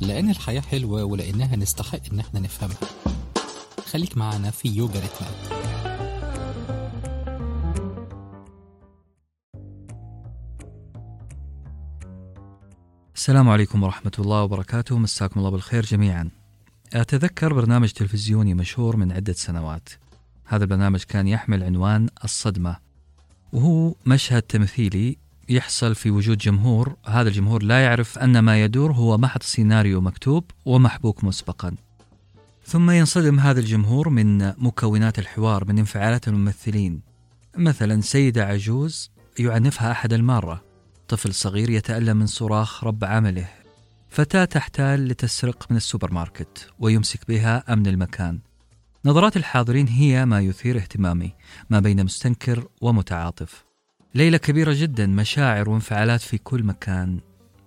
لأن الحياة حلوة ولأنها نستحق إن إحنا نفهمها. خليك معنا في يوجا ريتمات السلام عليكم ورحمة الله وبركاته. مساكم الله بالخير جميعا. أتذكر برنامج تلفزيوني مشهور من عدة سنوات. هذا البرنامج كان يحمل عنوان الصدمة وهو مشهد تمثيلي يحصل في وجود جمهور هذا الجمهور لا يعرف أن ما يدور هو محض سيناريو مكتوب ومحبوك مسبقا. ثم ينصدم هذا الجمهور من مكونات الحوار من انفعالات الممثلين. مثلا سيدة عجوز يعنفها أحد المارة. طفل صغير يتألم من صراخ رب عمله. فتاة تحتال لتسرق من السوبر ماركت ويمسك بها أمن المكان. نظرات الحاضرين هي ما يثير اهتمامي ما بين مستنكر ومتعاطف. ليلة كبيرة جدا مشاعر وانفعالات في كل مكان.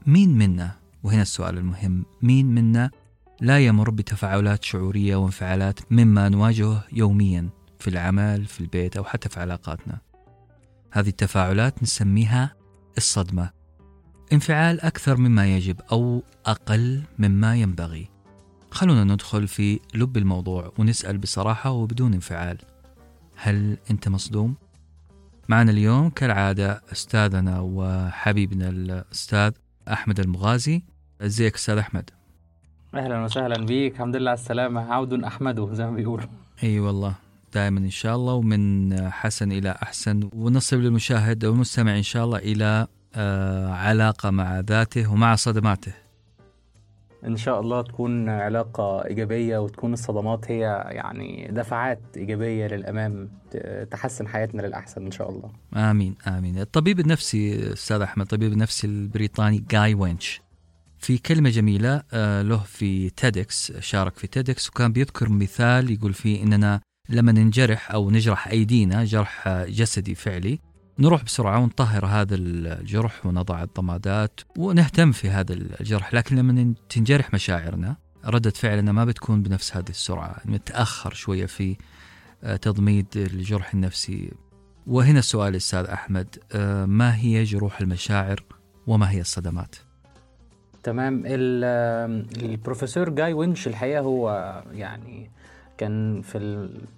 مين منا؟ وهنا السؤال المهم. مين منا لا يمر بتفاعلات شعورية وانفعالات مما نواجهه يوميا في العمل في البيت أو حتى في علاقاتنا؟ هذه التفاعلات نسميها الصدمة. انفعال أكثر مما يجب أو أقل مما ينبغي. خلونا ندخل في لب الموضوع ونسأل بصراحة وبدون انفعال. هل أنت مصدوم؟ معنا اليوم كالعادة أستاذنا وحبيبنا الأستاذ أحمد المغازي. إزيك أستاذ أحمد؟ أهلا وسهلا بيك. الحمد لله على السلامة. عود احمده زي ما بيقولوا. أي والله. دائما إن شاء الله ومن حسن إلى أحسن. ونصل للمشاهد والمستمع إن شاء الله إلى آه، علاقة مع ذاته ومع صدماته. إن شاء الله تكون علاقة إيجابية وتكون الصدمات هي يعني دفعات إيجابية للأمام تحسن حياتنا للأحسن إن شاء الله. آمين آمين. الطبيب النفسي أستاذ أحمد الطبيب النفسي البريطاني جاي وينش في كلمة جميلة آه، له في TEDx شارك في تيدكس وكان بيذكر مثال يقول فيه إننا لما ننجرح أو نجرح أيدينا جرح جسدي فعلي نروح بسرعة ونطهر هذا الجرح ونضع الضمادات ونهتم في هذا الجرح لكن لما تنجرح مشاعرنا ردة فعلنا ما بتكون بنفس هذه السرعة. نتأخر شوية في آه، تضميد الجرح النفسي. وهنا السؤال أستاذ أحمد آه، ما هي جروح المشاعر وما هي الصدمات؟ تمام ال- البروفيسور جاي وينش الحقيقة هو يعني كان في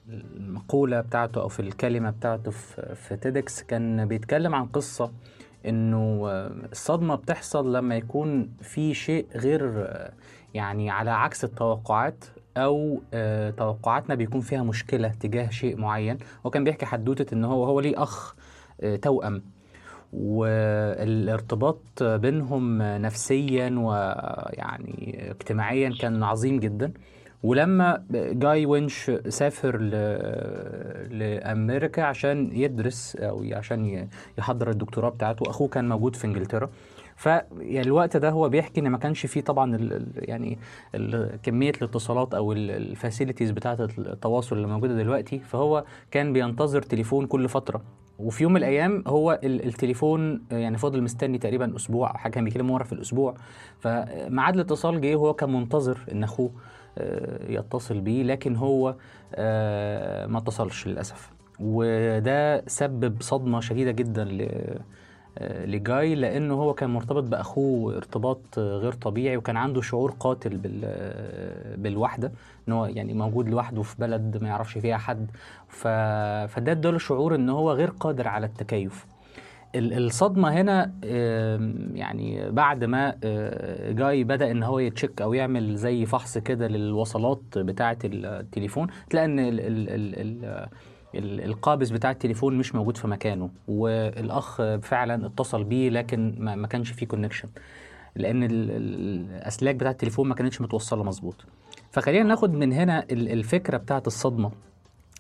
المقولة بتاعته أو في الكلمة بتاعته في تيدكس كان بيتكلم عن قصة إنه الصدمة بتحصل لما يكون في شيء غير يعني على عكس التوقعات أو آه، توقعاتنا بيكون فيها مشكلة تجاه شيء معين. وكان بيحكي حدوتة إن هو هو ليه أخ آه، توأم. والارتباط بينهم نفسيا ويعني اجتماعيا كان عظيم جدا. ولما جاي وينش سافر. لأمريكا عشان يدرس أو عشان يحضر الدكتوراه بتاعته. أخوه كان موجود في إنجلترا. فالوقت ده هو بيحكي إن ما كانش فيه طبعا ال... ال- يعني ال... كمية الاتصالات أو الفاسيلتيز بتاعة التواصل اللي موجودة دلوقتي. فهو كان بينتظر تليفون كل فترة. وفي يوم من الأيام هو ال- التليفون يعني فضل مستني تقريبا أسبوع حاجة كان بيكلمه مره في الأسبوع. فميعاد الاتصال جه وهو كان منتظر إن أخوه يتصل بيه لكن هو آه، ما اتصلش للأسف وده سبب صدمة شديدة جدا آه، لجاي لأنه هو كان مرتبط بأخوه ارتباط آه، غير طبيعي وكان عنده شعور قاتل بال آه، بالوحدة إن هو يعني موجود لوحده في بلد ما يعرفش فيها حد. فده اداله شعور إن هو غير قادر على التكيف ال- الصدمة هنا يعني بعد ما آه، جاي بدأ إن هو يتشيك أو يعمل زي فحص كده للوصلات بتاعة التليفون تلاقي إن ال ال ال ال ال- القابض بتاع التليفون مش موجود في مكانه والأخ فعلا اتصل بيه لكن ما كانش فيه connection لأن ال- ال- الأسلاك بتاعه التليفون ما كانتش متوصلة مظبوط. فخلينا ناخد من هنا ال- الفكرة بتاعة الصدمة.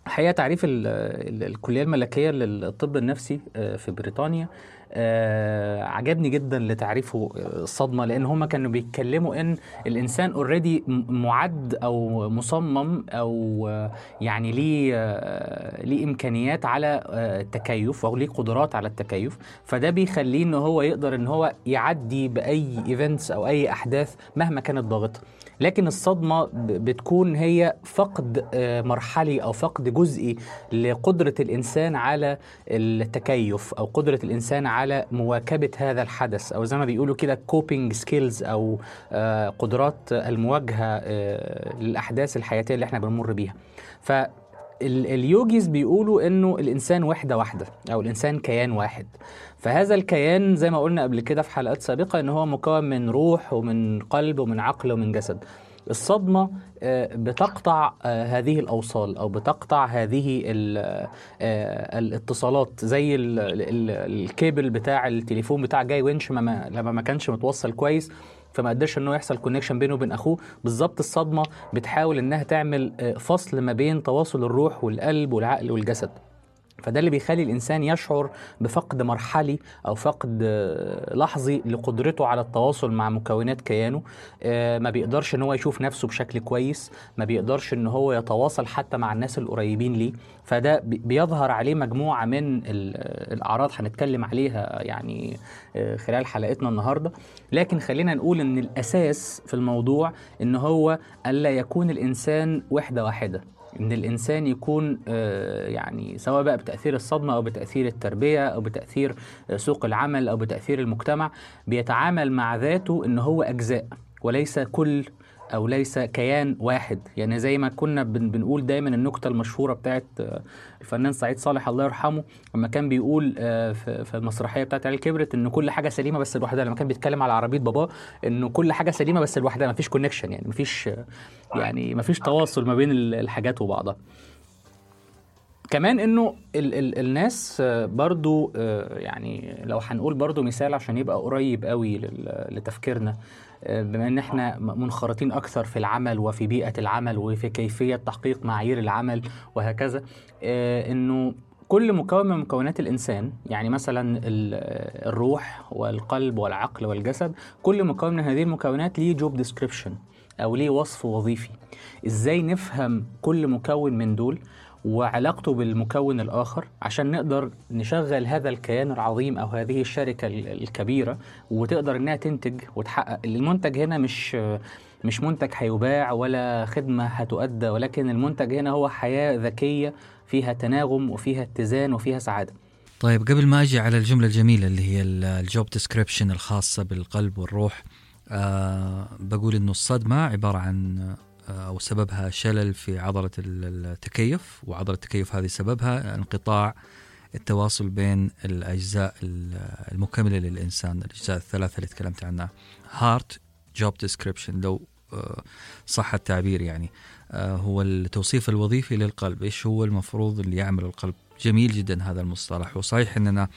الحقيقة تعريف ال ال الكلية الملكية للطب النفسي آه، في بريطانيا آه، عجبني جدا لتعريفه آه، الصدمة لأن هم كانوا بيتكلموا إن الإنسان already معد أو مصمم أو يعني ليه ليه إمكانيات على التكيف أو ليه قدرات على التكيف. فده بيخليه إن هو يقدر إن هو يعدي بأي events أو أي أحداث مهما كانت ضاغطة. لكن الصدمة بتكون هي فقد آه، مرحلي أو فقد جزئي لقدرة الإنسان على التكيف أو قدرة الإنسان على مواكبة هذا الحدث أو زي ما بيقولوا كده coping skills أو آه، قدرات المواجهة آه، للأحداث الحياتية اللي إحنا بنمر بيها. ف ال- ال yogis بيقولوا إنه الإنسان وحدة واحدة أو الإنسان كيان واحد. فهذا الكيان زي ما قلنا قبل كده في حلقات سابقة إن هو مكون من روح ومن قلب ومن عقل ومن جسد. الصدمة آه، بتقطع آه، هذه الأوصال أو بتقطع هذه آه، الاتصالات زي ال- ال- الكيبل بتاع التليفون بتاع جاي وينش ما- ما لما ما كانش متوصل كويس فما قدرش انه يحصل connection بينه وبين أخوه. بالظبط الصدمة بتحاول إنها تعمل فصل ما بين تواصل الروح والقلب والعقل والجسد. فده اللي بيخلي الإنسان يشعر بفقد مرحلي أو فقد آه، لحظي لقدرته على التواصل مع مكونات كيانه. آه، ما بيقدرش إن هو يشوف نفسه بشكل كويس ما بيقدرش إن هو يتواصل حتى مع الناس القريبين ليه. فده بي- بيظهر عليه مجموعة من ال- الأعراض هنتكلم عليها يعني آه، خلال حلقتنا النهارده. لكن خلينا نقول إن الأساس في الموضوع إن هو ألا يكون الإنسان وحدة واحدة. إن الإنسان يكون آه، يعني سواء بقى بتأثير الصدمة أو بتأثير التربية أو بتأثير آه، سوق العمل أو بتأثير المجتمع بيتعامل مع ذاته إن هو أجزاء وليس كل أو ليس كيان واحد. يعني زي ما كنا بن بنقول دايما النكتة المشهورة بتاعت آه، الفنان سعيد صالح الله يرحمه لما كان بيقول آه، في المسرحية بتاعت عيال كبرت إن كل حاجة سليمة بس لوحدها. لما كان بيتكلم على عربية باباه انه كل حاجة سليمة بس لوحدها. مفيش كونكشن يعني مفيش آه، يعني مفيش تواصل ما بين ال- الحاجات وبعضها. كمان إنه ال ال الناس برضو يعني لو هنقول برضو مثال عشان يبقى قريب قوي لتفكيرنا بما ان إحنا منخرطين أكثر في العمل وفي بيئة العمل وفي كيفية تحقيق معايير العمل وهكذا آه، انه كل مكون من مكونات الإنسان يعني مثلا ال- الروح والقلب والعقل والجسد كل مكون من هذه المكونات ليه جوب ديسكريبشن أو ليه وصف وظيفي. إزاي نفهم كل مكون من دول؟ وعلاقته بالمكون الآخر عشان نقدر نشغل هذا الكيان العظيم أو هذه الشركة ال- الكبيرة وتقدر إنها تنتج وتحقق. المنتج هنا مش مش منتج هيباع ولا خدمة هتؤدى ولكن المنتج هنا هو حياة ذكية فيها تناغم وفيها اتزان وفيها سعادة. طيب قبل ما أجي على الجملة الجميلة اللي هي الجوب ديسكريبشن الخاصة بالقلب والروح آه بقول إنه الصدمة عبارة عن أو سببها شلل في عضلة ال- التكيف وعضلة التكيف هذه سببها انقطاع التواصل بين الأجزاء ال- المكملة للإنسان الأجزاء الثلاثة اللي تكلمت عنها. heart job description لو آه، صح التعبير يعني. آه، هو التوصيف الوظيفي للقلب. إيش هو المفروض اللي يعمل القلب؟ جميل جدا هذا المصطلح وصحيح إننا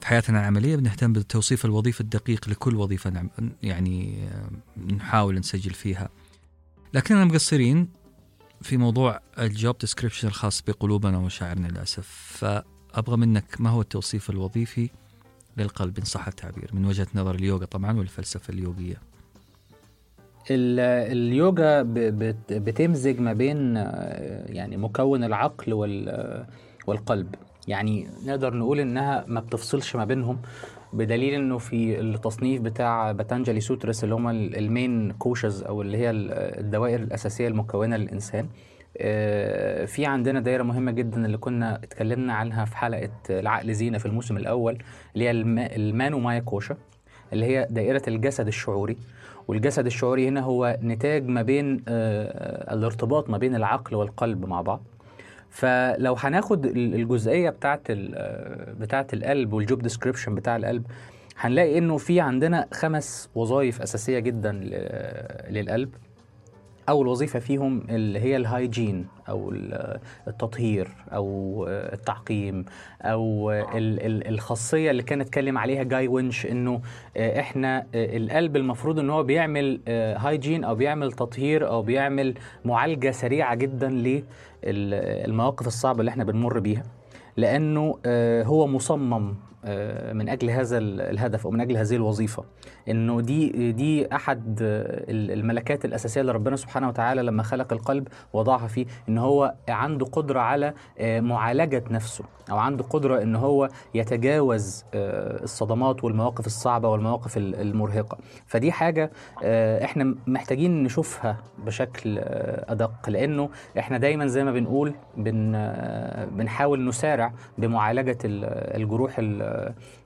في حياتنا العملية بنهتم بالتوصيف الوظيفي الدقيق لكل وظيفة نعم يعني آه، نحاول نسجل فيها. لكننا مقصرين في موضوع ال job description الخاص بقلوبنا ومشاعرنا للأسف. فأبغى منك ما هو التوصيف الوظيفي للقلب؟ إن صح التعبير من وجهة نظر اليوغا طبعا والفلسفة اليوغية. ال- اليوجا بتمزج ما بين يعني مكون العقل وال- والقلب. يعني نقدر نقول إنها ما بتفصلش ما بينهم. بدليل إنه في التصنيف بتاع باتانجالي sutras اللي هم ال- ال main koshas أو اللي هي ال- الدوائر الأساسية المكونة للإنسان. آه، في عندنا دايرة مهمة جدا اللي كنا اتكلمنا عنها في حلقة العقل زينة في الموسم الأول اللي هي الم- ال manomaya kosha اللي هي دائره الجسد الشعوري. والجسد الشعوري هنا هو نتاج ما بين آه، الارتباط ما بين العقل والقلب مع بعض. فلو هناخد ال- الجزئية بتاعت آه، بتاعت القلب وال job description بتاع القلب هنلاقي إنه في عندنا خمس وظائف أساسية جدا ل- للقلب. اول وظيفه فيهم اللي هي ال hygiene أو ال- التطهير أو التعقيم أو ال- ال- الخاصية اللي كان اتكلم عليها جاي وينش إنه إحنا القلب المفروض إن هو بيعمل هايجين أو بيعمل تطهير أو بيعمل معالجة سريعة جدا للمواقف الصعبة اللي إحنا بنمر بيها. لأنه هو مصمم من أجل هذا ال- الهدف أو من أجل هذه الوظيفة. إنه دي دي أحد آه، ال- الملكات الأساسية اللي ربنا سبحانه وتعالى لما خلق القلب وضعها فيه إن هو عنده قدرة على آه، معالجة نفسه أو عنده قدرة إن هو يتجاوز آه، الصدمات والمواقف الصعبة والمواقف ال- المرهقة. فدي حاجة آه، إحنا محتاجين نشوفها بشكل آه، أدق لأنه إحنا دايما زي ما بنقول بن آه، بنحاول نسارع بمعالجة ال- الجروح ال- ال-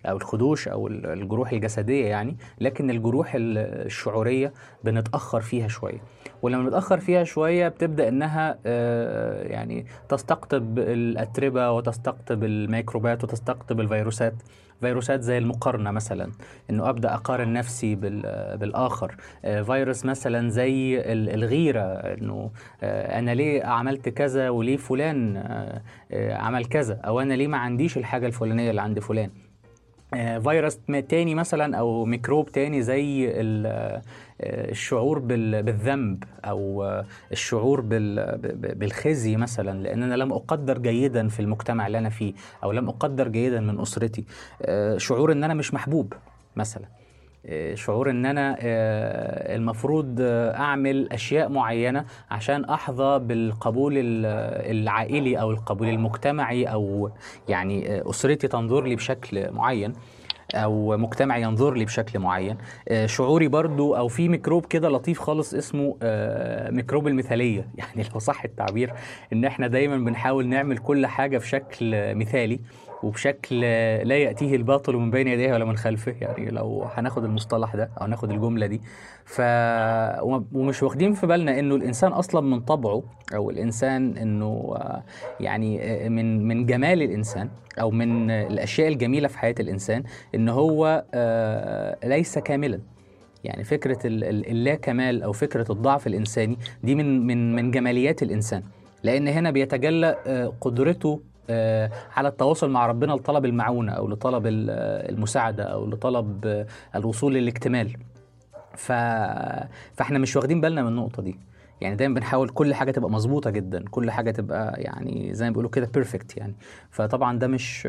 أو الخدوش أو ال- الجروح الجسدية يعني لكن الجروح ال- الشعورية بنتأخر فيها شوية. ولما بنتأخر فيها شوية بتبدأ إنها آه، يعني تستقطب الأتربة وتستقطب الميكروبات وتستقطب الفيروسات. فيروسات زي المقارنة مثلا إنه أبدأ أقارن نفسي بال- بالآخر. آه، فيروس مثلا زي ال- الغيرة إنه آه، أنا ليه عملت كذا وليه فلان آه، عمل كذا أو أنا ليه ما عنديش الحاجة الفلانية اللي عند فلان. فيروس م- تاني مثلا أو ميكروب تاني زي آه، الشعور بال- بالذنب أو آه، الشعور بالخزي مثلا لأن أنا لم أقدر جيدا في المجتمع اللي أنا فيه أو لم أقدر جيدا من أسرتي. آه، شعور إن أنا مش محبوب مثلا. آه، شعور إن أنا آه، المفروض أعمل أشياء معينة عشان أحظى بالقبول ال- العائلي أو القبول المجتمعي أو يعني آه، أسرتي تنظر لي بشكل معين أو مجتمعي ينظر لي بشكل معين. آه، شعوري برضو أو في ميكروب كده لطيف خالص اسمه ميكروب المثالية. يعني لو صح التعبير إن إحنا دايما بنحاول نعمل كل حاجة بشكل آه، مثالي. وبشكل لا يأتيه الباطل من بين يديه ولا من خلفه. يعني لو هناخد المصطلح ده أو هناخد الجملة دي ف وم- ومش واخدين في بالنا إنه الإنسان أصلا من طبعه أو الإنسان إنه آه، يعني آه، من من جمال الإنسان أو من الأشياء الجميلة في حياة الإنسان إن هو آه، ليس كاملا. يعني ال- اللا كمال أو فكرة الضعف الإنساني دي من من من جماليات الإنسان. لأن هنا بيتجلى قدرته على التواصل مع ربنا لطلب المعونة أو لطلب ال- آه، المساعدة أو لطلب آه، الوصول للاكتمال. ف... فاحنا مش واخدين بالنا من النقطة دي. يعني دايما بنحاول كل حاجة تبقى مظبوطة جدا كل حاجة تبقى يعني زي ما بيقولوا كده perfect يعني. فطبعا ده مش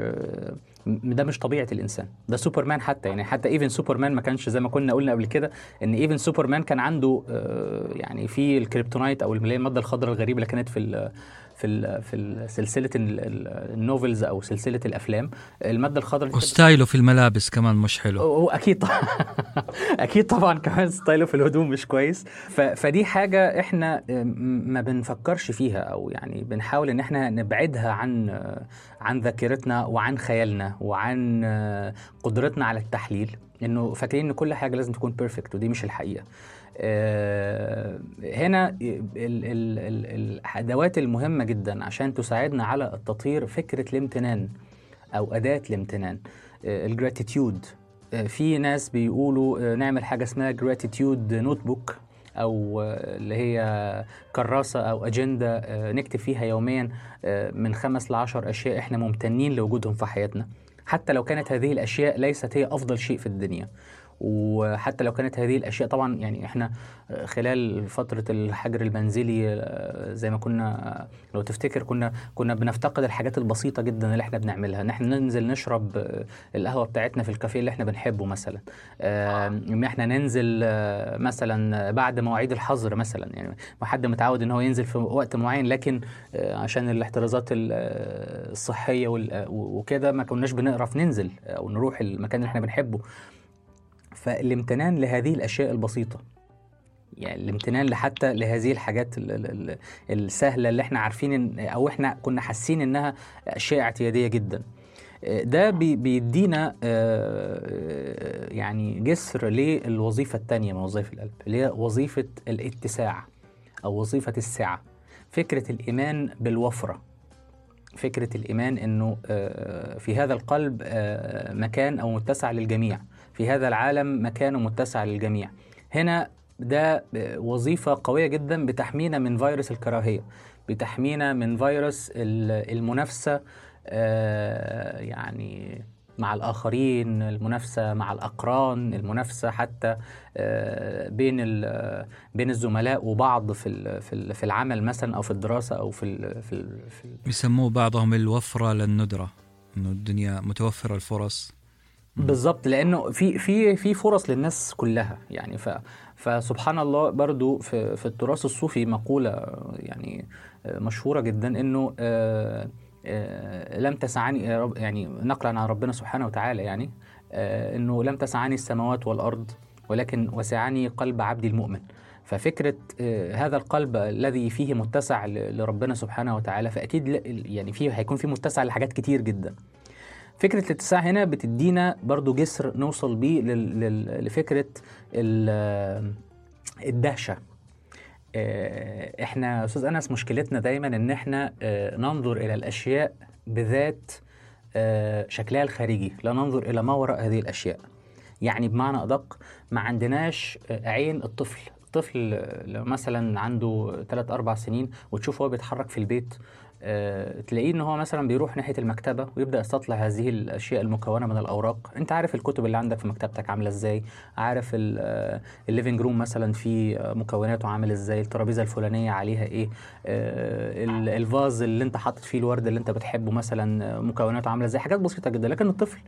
ده مش طبيعة الإنسان. ده سوبرمان حتى. يعني حتى even سوبرمان ما كانش زي ما كنا قلنا قبل كده إن even سوبرمان كان عنده آه، يعني في ال kryptonite أو المادة الخضراء الغريبة اللي كانت في في في سلسلة ال- ال- ال novels أو سلسلة الأفلام. المادة الخضراء وستايله في الملابس كمان مش حلو. أكيد طبعا. أكيد طبعا كمان ستايله في الهدوم مش كويس. فدي حاجة إحنا م- ما بنفكرش فيها أو يعني بنحاول إن إحنا نبعدها عن عن ذاكرتنا وعن خيالنا. وعن قدرتنا على التحليل إنه فاكرين إن كل حاجة لازم تكون perfect ودي مش الحقيقة. آه، هنا ال- ال- ال- الأدوات المهمة جدا عشان تساعدنا على التطهير فكرة الامتنان أو أداة الامتنان ال gratitude في ناس بيقولوا آه، نعمل حاجة اسمها gratitude notebook أو آه، اللي هي كراسة أو أجندة آه، نكتب فيها يوميا آه، من خمس لعشر أشياء إحنا ممتنين لوجودهم في حياتنا. حتى لو كانت هذه الأشياء ليست هي أفضل شيء في الدنيا. وحتى لو كانت هذه الأشياء طبعا يعني إحنا آه، خلال فترة الحجر المنزلي آه، زي ما كنا لو تفتكر كنا كنا بنفتقد الحاجات البسيطة جدا اللي إحنا بنعملها. ان إحنا ننزل نشرب آه، القهوة بتاعتنا في الكافيه اللي إحنا بنحبه مثلا. آه، إن إحنا ننزل آه، مثلا بعد مواعيد الحظر مثلا. يعني ما حد متعود إن هو ينزل في وقت معين لكن آه، عشان الاحترازات ال- آه، الصحية آه، وكده ما كناش بنعرف ننزل أو نروح المكان اللي إحنا بنحبه. فالامتنان لهذه الأشياء البسيطة. يعني الامتنان لحتى لهذه الحاجات ال- ال- ال- السهلة اللي إحنا عارفين أو إحنا كنا حاسين إنها أشياء اعتيادية جدا. ده بي- بيدينا آه، يعني جسر للوظيفة الثانية من وظائف القلب اللي هي وظيفة الاتساع أو وظيفة السعة. فكرة الإيمان بالوفرة فكرة الإيمان أنه آه، في هذا القلب آه، مكان أو متسع للجميع. في هذا العالم مكان متسع للجميع. هنا ده وظيفة قوية جدا بتحمينا من فيروس الكراهية بتحمينا من فيروس ال- المنافسة آه، يعني مع الآخرين المنافسة مع الأقران المنافسة حتى آه، بين بين الزملاء وبعض في في ال- في العمل مثلا أو في الدراسة أو في في ال- في ال- يسموه بعضهم الوفرة للندرة إنه الدنيا متوفرة الفرص. بالظبط لأنه في في في فرص للناس كلها يعني ف فسبحان الله برضو في في التراث الصوفي مقولة يعني مشهورة جدا إنه آه، آه، لم تسعني يعني نقلا عن ربنا سبحانه وتعالى يعني آه، إنه لم تسعني السماوات والأرض ولكن وسعني قلب عبدي المؤمن. ففكرة آه، هذا القلب الذي فيه متسع لربنا سبحانه وتعالى فأكيد لا- يعني فيه هيكون فيه متسع لحاجات كتير جدا. فكرة الاتساع هنا بتدينا برضو جسر نوصل بيه لفكرة ال- الدهشة. آه، إحنا أستاذ أنس مشكلتنا دايما إن إحنا آه، ننظر إلى الأشياء بذات آه، شكلها الخارجي. لا ننظر إلى ما وراء هذه الأشياء. يعني بمعنى أدق ما عندناش عين الطفل. لو مثلا عنده 3 4 سنين وتشوف هو بيتحرك في البيت تلاقيه إن هو مثلا بيروح ناحية المكتبة ويبدأ يستطلع هذه الأشياء المكونة من الأوراق. أنت عارف الكتب اللي عندك في مكتبتك عاملة إزاي؟ عارف ال living room مثلا في آه، مكوناته عامل إزاي؟ الترابيزة الفلانية عليها إيه؟ آه، ال- الفاز اللي أنت حاطط فيه الورد اللي أنت بتحبه مثلا آه، مكوناته عاملة إزاي؟ حاجات بسيطة جدا. لكن الطفل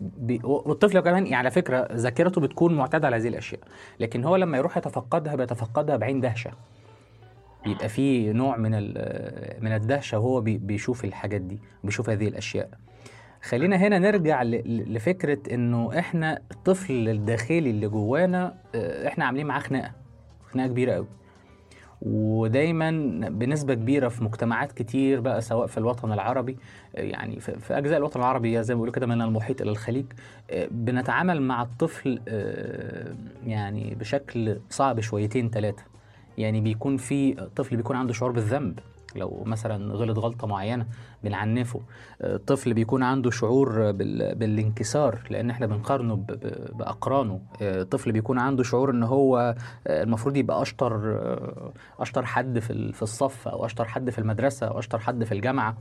بي... والطفل كمان يعني على فكرة ذاكرته بتكون معتاده على هذه الأشياء. لكن هو لما يروح يتفقدها بيتفقدها بعين دهشة. بيبقى في نوع من من الدهشة وهو بي- بيشوف الحاجات دي بيشوف هذه الأشياء. خلينا هنا نرجع لفكرة إنه إحنا الطفل الداخلي اللي جوانا آه، إحنا عاملين معاه خناقة خناقة كبيرة قوي ودايما بنسبة كبيرة في مجتمعات كتير بقى سواء في الوطن العربي آه، يعني في أجزاء الوطن العربي زي ما بيقولوا كده من المحيط إلى الخليج آه، بنتعامل مع الطفل يعني بشكل صعب شويتين ثلاثة يعني بيكون في طفل بيكون عنده شعور بالذنب لو مثلا غلط غلطة معينة بنعنفه طفل بيكون عنده شعور بال... بالانكسار لأن إحنا بنقارنه. بأقرانه طفل بيكون عنده شعور إن هو المفروض يبقى أشطر أشطر حد في ال- في الصف أو أشطر حد في المدرسة أو أشطر حد في الجامعة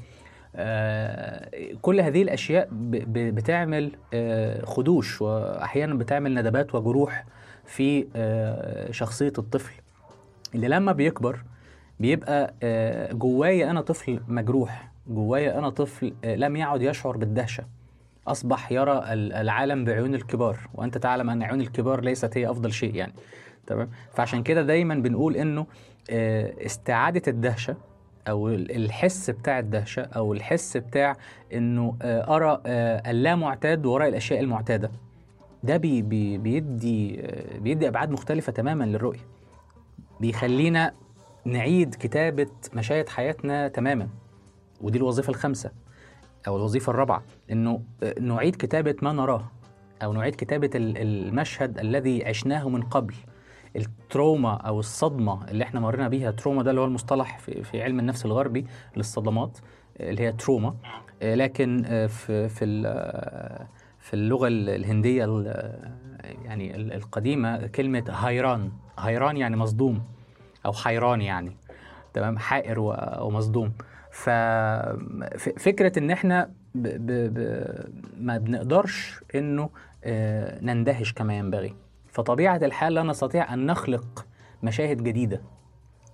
كل هذه الأشياء. بتعمل خدوش وأحيانا بتعمل ندبات وجروح في شخصية الطفل اللي لما بيكبر بيبقى آه، جوايا أنا طفل مجروح جوايا أنا طفل آه، لم يعد يشعر بالدهشة. أصبح يرى ال- العالم بعيون الكبار وأنت تعلم أن عيون الكبار ليست هي أفضل شيء يعني. تمام؟ فعشان كده دايما بنقول إنه آه، استعادة الدهشة أو ال- الحس بتاع الدهشة أو الحس بتاع إنه أرى اللامعتاد وراء الأشياء المعتادة. ده بي بي بيدي بيدي أبعاد مختلفة تماما للرؤية. بيخلينا نعيد كتابة مشاهد حياتنا تماما. ودي الوظيفة الخامسة أو الوظيفة الرابعة إنه نعيد كتابة ما نراه أو نعيد كتابة ال- المشهد الذي عشناه من قبل. ال trauma أو الصدمة اللي إحنا مرينا بيها trauma ده اللي هو المصطلح في, علم النفس الغربي للصدمات اللي هي trauma. لكن في في في اللغة ال- الهندية ال- يعني ال- القديمة كلمة هيران هيران يعني مصدوم. أو حيران يعني. تمام؟ حائر ومصدوم. ففكره إن إحنا ب ب ب ما بنقدرش إنه آه، نندهش كما ينبغي. فطبيعة الحال لا نستطيع أن نخلق مشاهد جديدة.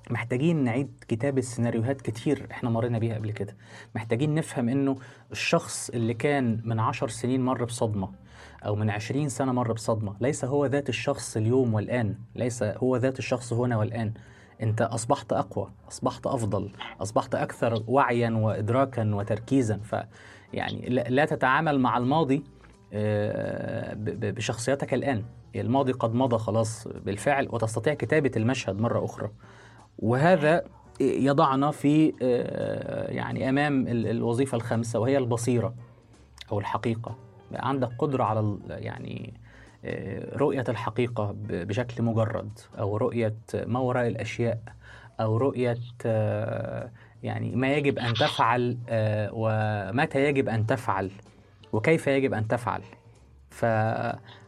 محتاجين نعيد كتابة سيناريوهات كتير إحنا مرينا بيها قبل كده. محتاجين نفهم إنه الشخص اللي كان من عشر سنين مر بصدمة أو من عشرين سنة مر بصدمة ليس هو ذات الشخص اليوم والآن. ليس هو ذات الشخص هنا والآن. أنت أصبحت أقوى أصبحت أفضل أصبحت أكثر وعيا وادراكا وتركيزا. ف يعني لا تتعامل مع الماضي آه، بشخصيتك الآن. الماضي قد مضى خلاص بالفعل وتستطيع كتابة المشهد مرة أخرى. وهذا يضعنا في آه، يعني أمام ال- الوظيفة الخامسة وهي البصيرة أو الحقيقة. عندك قدرة على يعني رؤية الحقيقة ب- بشكل مجرد أو رؤية ما وراء الأشياء أو رؤية آه، يعني ما يجب أن تفعل آه، ومتى يجب أن تفعل وكيف يجب أن تفعل. ف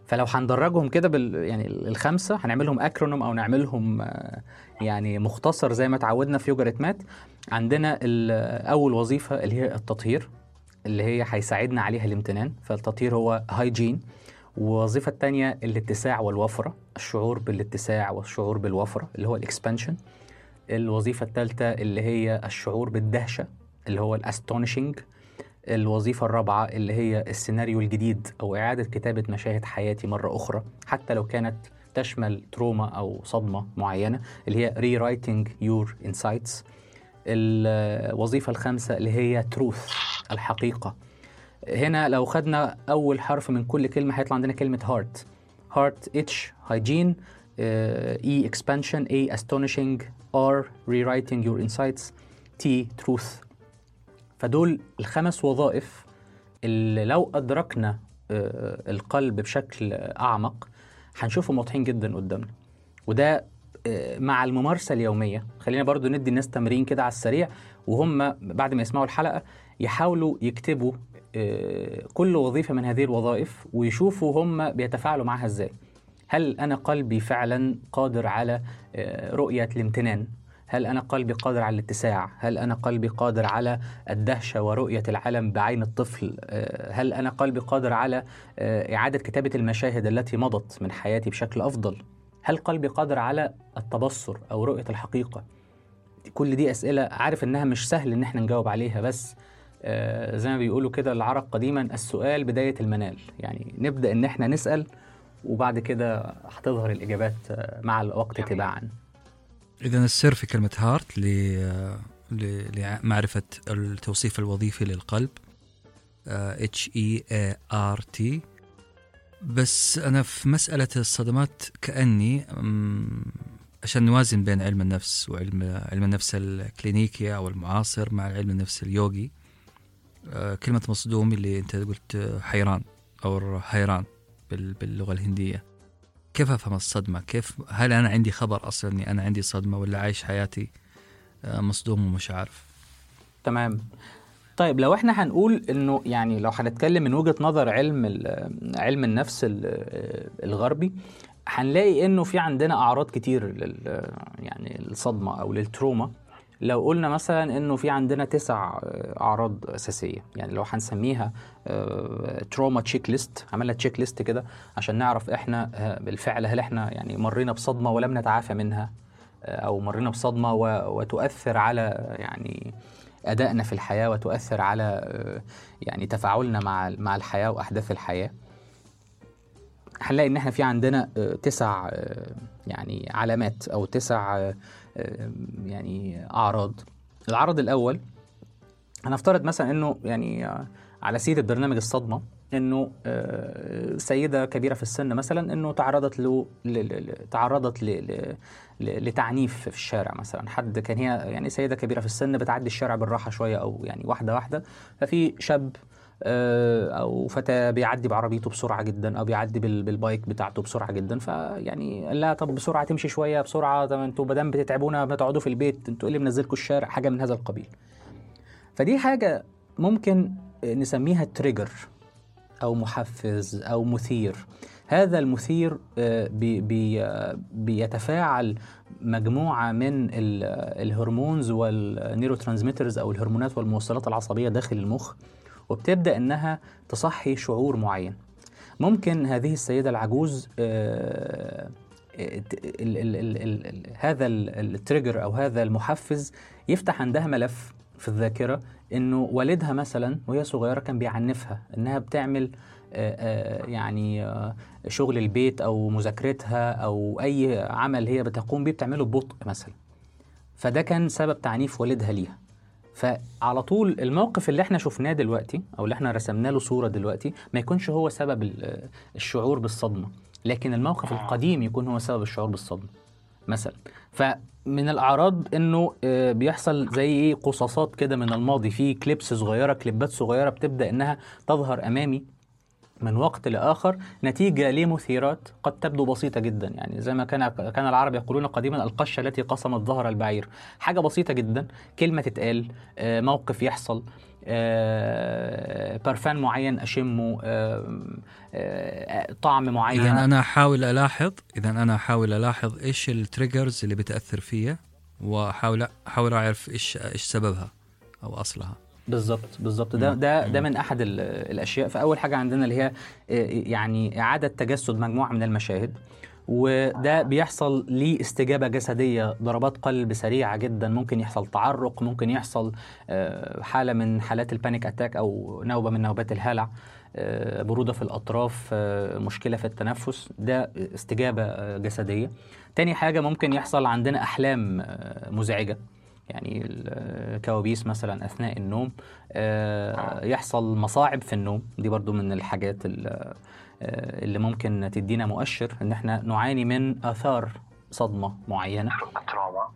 فلو هندرجهم كده بال يعني الخمسة هنعملهم اكرونوم أو نعملهم آه، يعني مختصر زي ما اتعودنا في يوجا ريتمات عندنا أول وظيفة اللي هي التطهير اللي هي هيساعدنا عليها الامتنان. فالتطهير هو هايجين والوظيفه الثانية الاتساع والوفرة الشعور بالاتساع والشعور بالوفرة اللي هو ال expansion. الوظيفة الثالثه اللي هي الشعور بالدهشة اللي هو ال astonishing. الوظيفة الرابعة اللي هي السيناريو الجديد أو إعادة كتابة مشاهد حياتي مرة أخرى حتى لو كانت تشمل trauma أو صدمة معينة اللي هي rewriting your insights. الوظيفة الخامسة اللي هي truth الحقيقة. هنا لو خدنا أول حرف من كل كلمة هيطلع عندنا heart. Heart H hygiene آه، E expansion A astonishing R rewriting your insights T truth. فدول الخمس وظائف اللي لو أدركنا آه، القلب بشكل أعمق هنشوفهم واضحين جدا قدامنا. وده آه، مع الممارسة اليومية. خلينا برضو ندي الناس تمرين كده على السريع وهم بعد ما يسمعوا الحلقة يحاولوا يكتبوا كل وظيفة من هذه الوظائف ويشوفوا هم بيتفاعلوا معها إزاي هل أنا قلبي فعلا قادر على آه، رؤية الامتنان هل أنا قلبي قادر على الاتساع؟ هل أنا قلبي قادر على الدهشة ورؤية العالم بعين الطفل؟ آه، هل أنا قلبي قادر على آه، إعادة كتابة المشاهد التي مضت من حياتي بشكل أفضل؟ هل قلبي قادر على التبصر أو رؤية الحقيقة؟ كل دي أسئلة عارف إنها مش سهل إن إحنا نجاوب عليها بس آه، زي ما بيقولوا كده العرب قديما السؤال بداية المنال. يعني نبدأ إن إحنا نسأل وبعد كده هتظهر الإجابات آه، مع الوقت تباعا. إذا السر في كلمة heart ل... ل... لمعرفة التوصيف الوظيفي للقلب. H E A R T بس أنا في مسألة الصدمات كأني أم، عشان نوازن بين علم النفس وعلم علم النفس الكلينيكي أو المعاصر مع علم النفس اليوغي. آه، كلمة مصدوم اللي أنت قلت آه، حيران أو حيران بال- باللغة الهندية كيف أفهم الصدمة؟ كيف هل أنا عندي خبر أصلا إني أنا عندي صدمة ولا عايش حياتي آه، مصدوم ومش عارف؟ تمام طيب لو إحنا هنقول إنه يعني لو هنتكلم من وجهة نظر علم علم النفس ال- الغربي هنلاقي إنه في عندنا أعراض كتير لل يعني الصدمة أو لل trauma لو قلنا مثلا إنه في عندنا تسع أعراض أساسية يعني لو هنسميها trauma checklist عملنا checklist كده عشان نعرف إحنا آه، بالفعل هل إحنا يعني مرينا بصدمة ولم نتعافى منها آه، أو مرينا بصدمة وتؤثر على يعني أدائنا في الحياة وتؤثر على آه، يعني تفاعلنا مع مع الحياة وأحداث الحياة. هنلاقي إن إحنا في عندنا آه، تسع آه، يعني علامات أو تسع آه، آه، يعني أعراض. العرض الأول هنفترض مثلا إنه يعني آه، على سيرة برنامج الصدمة إنه آه، سيدة كبيرة في السن مثلا إنه تعرضت له تعرضت لتعنيف في الشارع مثلا. حد كان هي يعني سيدة كبيرة في السن بتعدي الشارع بالراحة شوية أو يعني واحدة واحدة ففي شاب أو فتى بيعدي بعربيته بسرعة جدا أو بيعدي بال- بال bike بتاعته بسرعة جدا. فيعني قال لها طب بسرعة تمشي شوية بسرعة طب أنتوا ما دام بتتعبونا ما تقعدوا في البيت أنتوا إيه اللي منزلكم الشارع؟ حاجة من هذا القبيل. فدي حاجة ممكن نسميها trigger أو محفز أو مثير. هذا المثير آه، بي بي آه، بيتفاعل مجموعة من ال- ال hormones وال neurotransmitters أو الهرمونات والموصلات العصبية داخل المخ. وبتبدأ إنها تصحي شعور معين. ممكن هذه السيدة العجوز آه، ال- هذا ال- التريجر أو هذا المحفز يفتح عندها ملف في الذاكرة إنه والدها مثلا وهي صغيرة كان بيعنفها إنها بتعمل آه، آه، يعني آه، شغل البيت أو مذاكرتها أو أي عمل هي بتقوم بيه بتعمله ببطء مثلا. فده كان سبب تعنيف والدها ليها. فعلى طول الموقف اللي إحنا شفناه دلوقتي أو اللي إحنا رسمنا له صورة دلوقتي ما يكونش هو سبب ال- الشعور بالصدمة لكن الموقف القديم يكون هو سبب الشعور بالصدمة مثلا. فمن الأعراض إنه آه، بيحصل زي إيه قصاصات كده من الماضي في كليبس صغيرة كليبات صغيرة بتبدأ إنها تظهر أمامي. من وقت لآخر نتيجة لمثيرات قد تبدو بسيطة جدا. يعني زي ما كان كان العرب يقولون قديما القشة التي قصمت ظهر البعير. حاجة بسيطة جدا. كلمة تتقال آه، موقف يحصل آه، برفان معين أشمه آه، طعم معين. اذا أنا أحاول ألاحظ اذا أنا أحاول ألاحظ إيش التريجرز اللي بتأثر فيا وأحاول أحاول أعرف إيش إيش سببها أو أصلها. بالظبط بالظبط. ده ده ده من أحد ال- الأشياء. فأول حاجة عندنا اللي هي آه، يعني إعادة تجسد مجموعة من المشاهد. وده بيحصل ليه استجابه جسدية ضربات قلب سريعة جدا. ممكن يحصل تعرق ممكن يحصل آه، حالة من حالات ال panic attack أو نوبة من نوبات الهلع آه، برودة في الأطراف مشكلة في التنفس. ده استجابة جسدية. تاني حاجة ممكن يحصل عندنا أحلام مزعجة. يعني الكوابيس مثلا أثناء النوم آه، يحصل مصاعب في النوم. دي برضو من الحاجات ال- آه، اللي ممكن تدينا مؤشر إن إحنا نعاني من آثار صدمة معينة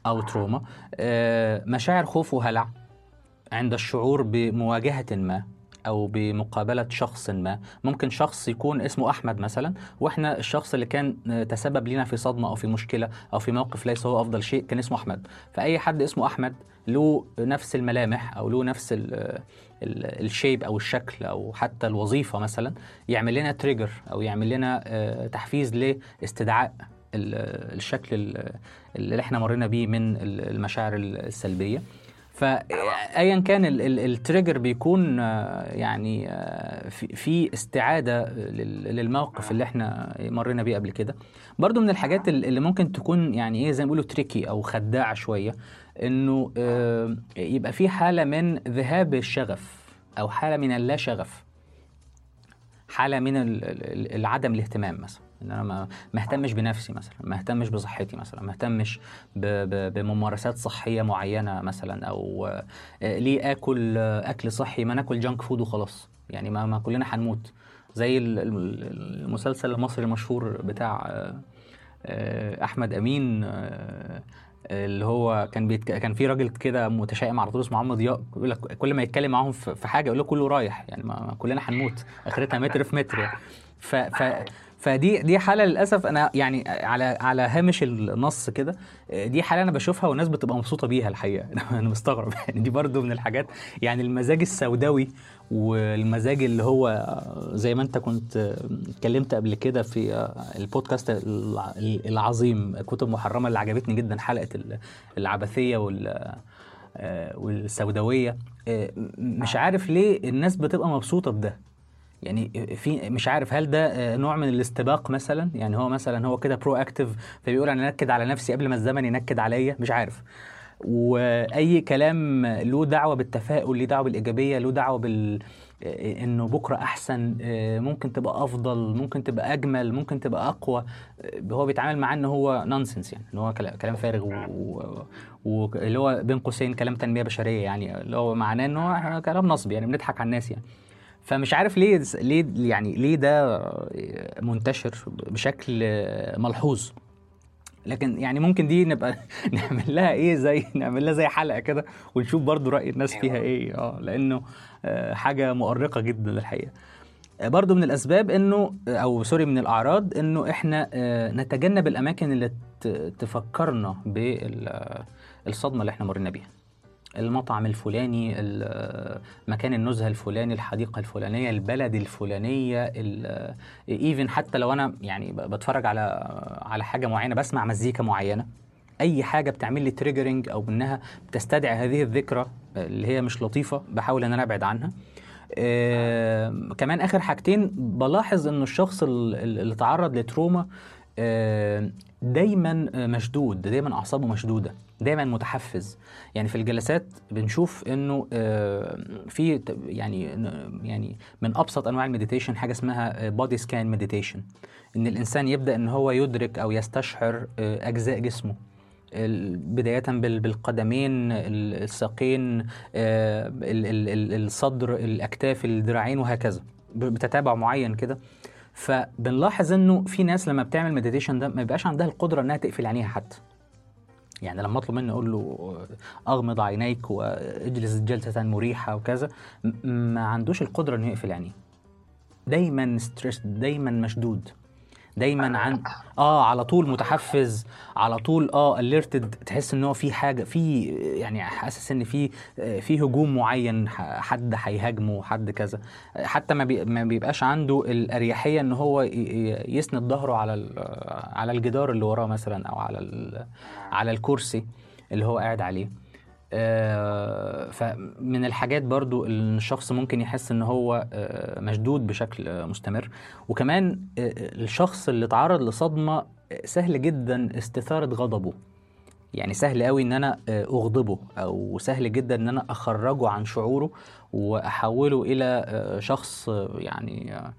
أو trauma. آه، مشاعر خوف وهلع عند الشعور بمواجهة ما. أو بمقابلة شخص ما. ممكن شخص يكون اسمه أحمد مثلا وإحنا الشخص اللي كان تسبب لنا في صدمة أو في مشكلة أو في موقف ليس هو أفضل شيء كان اسمه أحمد. فأي حد اسمه أحمد له نفس الملامح أو له نفس ال ال الشيب أو الشكل أو حتى الوظيفة مثلا يعمل لنا trigger أو يعمل لنا آه، تحفيز لاستدعاء ال- الشكل ال- اللي إحنا مرينا بيه من ال- المشاعر السلبية. فايا كان ال- ال- التريجر بيكون آه، يعني آه، في استعادة لل- للموقف اللي إحنا مرينا بيه قبل كده. برضو من الحاجات ال- اللي ممكن تكون يعني إيه زي ما بيقولوا تريكي أو خداعة شوية إنه آه، يبقى في حالة من ذهاب الشغف أو حالة من اللا شغف حالة من العدم الاهتمام مثلا. إن أنا ما اهتمش بنفسي مثلا ما اهتمش بصحتي مثلا ما اهتمش بممارسات صحية معينة مثلا أو آه، ليه آكل آه، أكل صحي ما ناكل جانك فود وخلاص. يعني ما, كلنا هنموت. زي ال- ال- المسلسل المصري المشهور بتاع آه، أحمد أمين اللي هو كان بيتك... كان في راجل كده متشائم على طول اسمه محمد ضياء بيقول لك كل ما يتكلم معاهم في حاجة يقول له كله رايح. يعني ما كلنا هنموت. آخرتها متر في متر يعني. ف... ف... فدي دي حالة للأسف أنا يعني على على هامش النص كده دي حالة أنا بشوفها والناس بتبقى مبسوطة بيها الحقيقة. أنا مستغرب. يعني دي برضو من الحاجات يعني المزاج السوداوي والمزاج اللي هو زي ما أنت كنت اتكلمت قبل كده في البودكاست الع- العظيم كتب محرمة اللي عجبتني جدا حلقة ال- العبثية وال والسوداوية. مش عارف ليه الناس بتبقى مبسوطة بده. يعني في مش عارف هل ده نوع من الاستباق مثلا؟ يعني هو مثلا هو كده proactive فبيقول أنا أنكد على نفسي قبل ما الزمن ينكد عليا مش عارف. وأي كلام له دعوة بالتفاؤل له دعوة بالإيجابية له دعوة بال إنه بكرة أحسن ممكن تبقى أفضل ممكن تبقى أجمل ممكن تبقى أقوى. هو بيتعامل معاه ان هو nonsense يعني إن هو كلا- كلام فارغ واللي هو بين قوسين كلام تنمية بشرية يعني اللي هو معناه ان هو كلام نصب يعني بنضحك على الناس يعني. فمش عارف ليه ليه يعني ليه ده منتشر بشكل ملحوظ. لكن يعني ممكن دي نبقى نعمل لها إيه زي نعمل لها زي حلقة كده ونشوف برضو رأي الناس فيها إيه. آه لأنه آه، حاجة مؤرقة جدا الحقيقة آه، برضو من الأسباب إنه أو سوري من الأعراض إنه إحنا آه، نتجنب الأماكن اللي تفكرنا بالصدمة اللي إحنا مرينا بيها. المطعم الفلاني ال- مكان النزهة الفلاني الحديقة الفلانية البلد الفلانية even حتى لو أنا يعني بتفرج على على حاجة معينة بسمع مزيكا معينة أي حاجة بتعمل لي triggering أو انها بتستدعي هذه الذكرى اللي هي مش لطيفة بحاول إن أنا أبعد عنها. آه كمان آخر حاجتين بلاحظ إنه الشخص ال- ال- اللي تعرض ل trauma آه دايما آه، مشدود دايما أعصابه مشدودة. دايما متحفز. يعني في الجلسات بنشوف إنه آه، في يعني يعني من أبسط أنواع ال meditation حاجة اسمها body scan meditation إن الإنسان يبدأ إن هو يدرك أو يستشعر آه، أجزاء جسمه. بداية بال- بالقدمين ال- الساقين آه، ال- ال- ال- الصدر الأكتاف الذراعين وهكذا. بتتابع معين كده. فبنلاحظ إنه في ناس لما بتعمل meditation ده ما بيبقاش عندها القدرة إنها تقفل عينيها حتى. يعني لما اطلب منه أقول له اغمض عينيك واجلس جلسة مريحة وكذا ما عندوش القدرة انه يقفل عينيه. دايما stressed دايما مشدود. دايما عن آه على طول متحفز على طول آه alerted تحس إن هو في حاجة في يعني حاسس إن في آه، في هجوم معين حد هيهاجمه حد كذا. حتى ما, بي ما بيبقاش عنده الأريحية إن هو يسند ظهره على على الجدار اللي وراه مثلا أو على على الكرسي اللي هو قاعد عليه. فمن الحاجات برضو إن الشخص ممكن يحس إن هو آه، مشدود بشكل آه، مستمر. وكمان آه، الشخص اللي تعرض لصدمة آه، سهل جدا استثارة غضبه. يعني سهل قوي إن أنا آه، أغضبه أو سهل جدا إن أنا أخرجه عن شعوره وأحوله إلى آه، شخص آه، يعني آه، آه،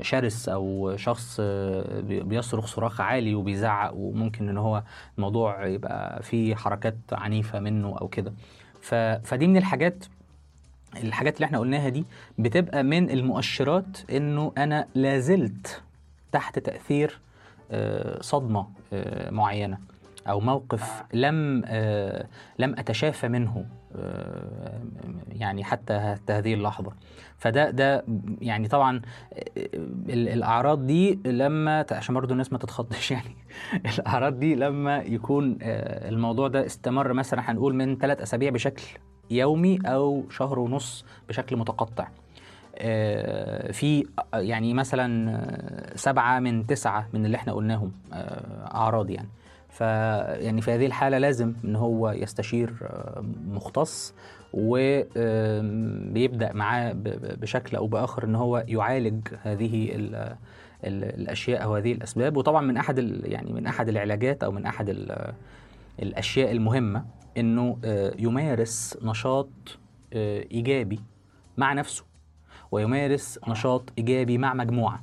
شرس أو شخص آه، بي- بيصرخ صراخ عالي وبيزعق وممكن إن هو الموضوع يبقى فيه حركات عنيفة منه أو كده. فدي من الحاجات الحاجات اللي إحنا قلناها دي بتبقى من المؤشرات إنه أنا لازلت تحت تأثير آه، صدمة آه، معينة. أو موقف لم آه، لم اتشافى منه آه، يعني حتى هذه اللحظة. فده ده يعني طبعا آه، ال- الأعراض دي لما عشان برضه الناس ما تتخضش يعني الأعراض دي لما يكون الموضوع ده استمر مثلا هنقول من ثلاث أسابيع بشكل يومي أو شهر ونص بشكل متقطع. في يعني مثلا سبعة من تسعة من اللي إحنا قلناهم أعراض يعني. ف يعني في هذه الحالة لازم إن هو يستشير آه، مختص وبيبدأ معاه بشكل أو بآخر إن هو يعالج هذه ال ال الأشياء أو هذه الأسباب. وطبعا من ال- يعني من أحد العلاجات أو من أحد ال- الأشياء المهمة إنه آه، يمارس نشاط آه، إيجابي مع نفسه ويمارس نشاط إيجابي مع مجموعة.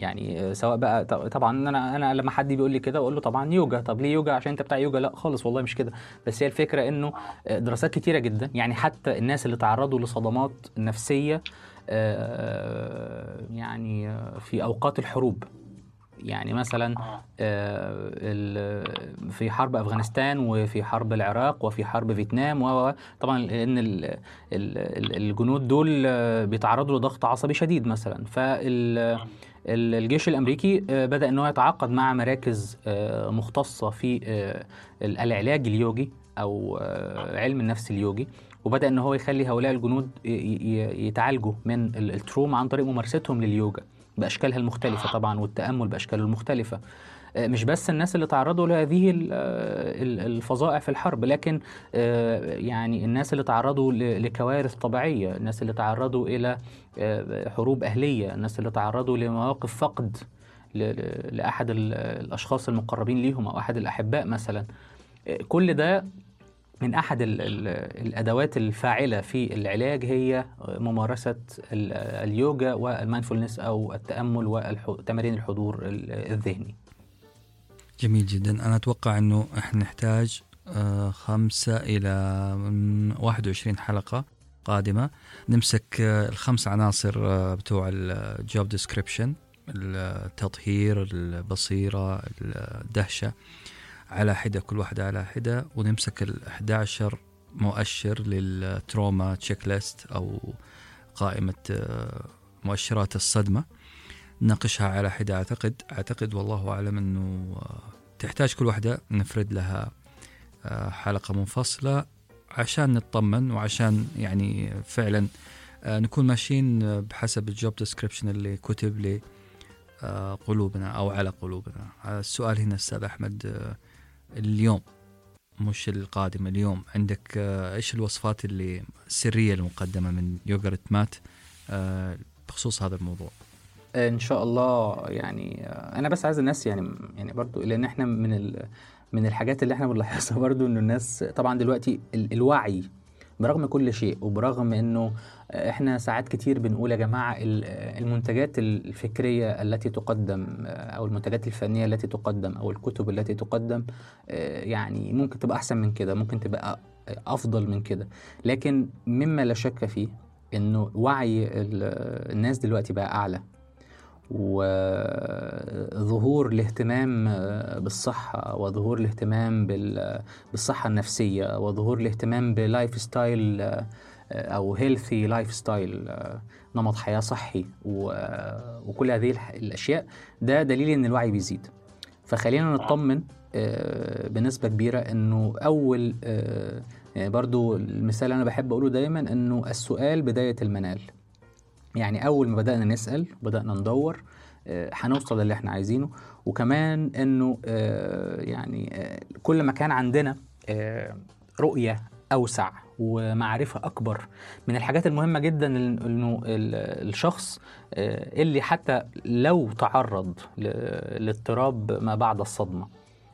يعني آه، سواء بقى طبعا أنا أنا لما حد بيقول لي كده أقول له طبعا يوجا. طب ليه يوجا؟ عشان أنت بتاع يوجا؟ لا خالص والله مش كده. بس هي الفكرة إنه آه، دراسات كتيرة جدا. يعني حتى الناس اللي تعرضوا لصدمات نفسية آه، يعني في أوقات الحروب. يعني مثلا في حرب أفغانستان وفي حرب العراق وفي حرب فيتنام وطبعا ال- ال- الجنود دول بيتعرضوا لضغط عصبي شديد مثلا. فالجيش الأمريكي آه، بدأ إن هو يتعاقد مع مراكز آه، مختصة في آه، ال- العلاج اليوجي أو علم النفس اليوجي وبدأ إن هو يخلي هؤلاء الجنود يتعالجوا من ال- ال trauma عن طريق ممارستهم لليوجا بأشكالها المختلفة طبعا والتأمل بأشكاله المختلفة. مش بس الناس اللي تعرضوا لهذه ال- ال- الفظائع في الحرب لكن يعني الناس اللي تعرضوا لكوارث طبيعية الناس اللي تعرضوا إلى حروب أهلية الناس اللي تعرضوا لمواقف فقد ل- ل- لأحد ال- الأشخاص المقربين ليهم أو أحد الأحباء مثلا. آه، كل ده من أحد ال ال الأدوات الفاعلة في العلاج هي ممارسة ال- اليوجا والمايندفولنس أو التأمل وتمارين الحضور ال- الذهني. جميل جدا. أنا أتوقع أنه إحنا نحتاج آه، خمسة إلى من 21 حلقة. قادمة. نمسك آه، الخمس عناصر آه، بتوع ال job description التطهير البصيرة الدهشة على حدة كل واحدة على حدة. ونمسك ال 11 مؤشر لل trauma checklist أو قائمة آه، مؤشرات الصدمة. نناقشها على حدة أعتقد أعتقد والله أعلم أنه آه، تحتاج كل واحدة نفرد لها آه، حلقة منفصلة. عشان نطمن وعشان يعني فعلا آه، نكون ماشيين آه، بحسب الجوب ديسكريبشن اللي كتب لقلوبنا أو على قلوبنا. آه، السؤال هنا أستاذ أحمد آه، اليوم مش القادم اليوم. عندك آه، إيش الوصفات اللي السرية المقدمة من يوغرت مات آه، بخصوص هذا الموضوع؟ إن شاء الله يعني آه، أنا بس عايز الناس يعني يعني برضو لأن إحنا من ال من الحاجات اللي إحنا بنلاحظها برضو إنه الناس طبعا دلوقتي ال- الوعي برغم كل شيء وبرغم إنه إحنا ساعات كتير بنقول يا جماعة ال- المنتجات الفكرية التي تقدم أو المنتجات الفنية التي تقدم أو الكتب التي تقدم آه، يعني ممكن تبقى أحسن من كده ممكن تبقى أفضل من كده. لكن مما لا شك فيه إنه وعي ال- الناس دلوقتي بقى أعلى. وظهور الاهتمام بالصحة وظهور الاهتمام بال- بالصحة النفسية وظهور الاهتمام ب lifestyle أو healthy lifestyle نمط حياة صحي وكل هذه الأشياء ده دليل إن الوعي بيزيد. فخلينا نطمن آه، بنسبة كبيرة إنه أول آه، يعني برضو المثال أنا بحب أقوله دايما إنه السؤال بداية المنال. يعني أول ما بدأنا نسأل بدأنا ندور آه، هنوصل للي إحنا عايزينه. وكمان إنه آه، يعني آه، كل ما كان عندنا رؤية أوسع ومعرفة أكبر من الحاجات المهمة جدا إنه ال- الشخص اللي حتى لو تعرض لاضطراب ما بعد الصدمة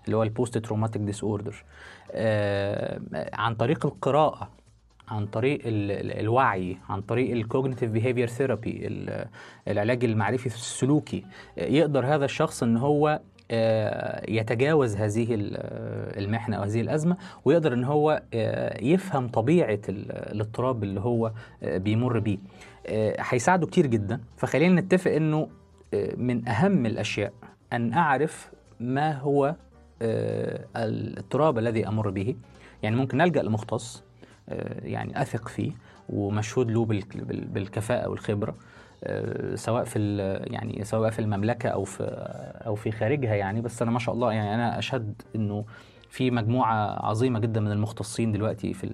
اللي هو ال post traumatic disorder عن طريق القراءة عن طريق ال- ال- الوعي عن طريق ال cognitive behavior therapy العلاج المعرفي السلوكي. يقدر هذا الشخص إن هو آه، يتجاوز هذه ال- المحنة أو هذه الأزمة ويقدر إن هو آه، يفهم طبيعة ال- الاضطراب اللي هو آه، بيمر بيه. هيساعده كتير جدا. فخلينا نتفق آه، من أهم الأشياء أن أعرف ما هو التراب الذي أمر به. يعني ممكن نلجأ لمختص. يعني أثق فيه ومشهود له بال- بال- بالكفاءة والخبرة آه، سواء في يعني سواء في المملكة أو في أو في خارجها يعني. بس أنا ما شاء الله يعني أنا أشهد إنه في مجموعة عظيمة جدا من المختصين دلوقتي في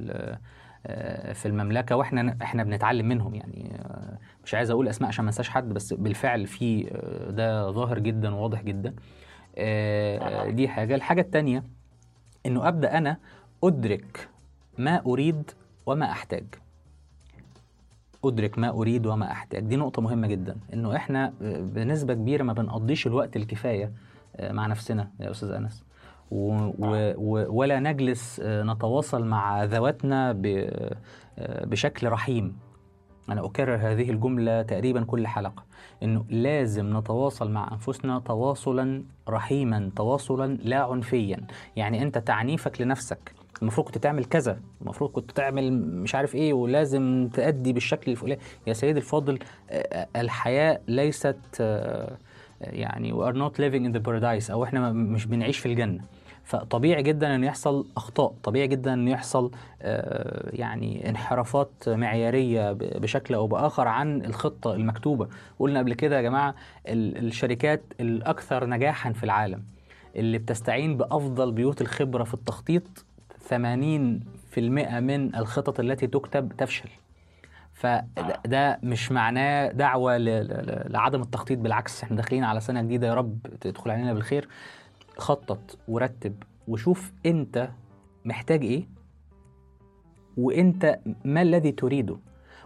آه، في المملكة وإحنا إحنا بنتعلم منهم يعني. آه، مش عايز أقول أسماء عشان ما أنساش حد بس بالفعل في آه، ده ظاهر جدا وواضح جدا. آه، دي حاجة. الحاجة الثانية إنه أبدأ أنا أدرك ما أريد وما أحتاج. أدرك ما أريد وما أحتاج. دي نقطة مهمة جدا إنه إحنا بنسبة كبيرة ما بنقضيش الوقت الكفاية مع نفسنا يا أستاذ أنس. و و ولا نجلس نتواصل مع ذواتنا بشكل رحيم. أنا أكرر هذه الجملة تقريبا كل حلقة إنه لازم نتواصل مع أنفسنا تواصلا رحيما تواصلا لا عنفيا. يعني أنت تعنيفك لنفسك المفروض كنت تعمل كذا المفروض كنت تعمل مش عارف إيه ولازم تأدي بالشكل الفلاني. يا سيدي الفاضل آه، الحياة ليست آه، يعني we are not living in the paradise أو إحنا مش بنعيش في الجنة. فطبيعي جدا إن يحصل أخطاء طبيعي جدا إن يحصل آه، يعني انحرافات معيارية بشكل أو بآخر عن الخطة المكتوبة. قلنا قبل كده يا جماعة ال- الشركات الأكثر نجاحا في العالم اللي بتستعين بأفضل بيوت الخبرة في التخطيط 80% من الخطط التي تكتب تفشل. فده مش معناه دعوة لعدم التخطيط بالعكس إحنا داخلين على سنة جديدة يا رب تدخل علينا بالخير. خطط ورتب وشوف انت محتاج إيه وانت ما الذي تريده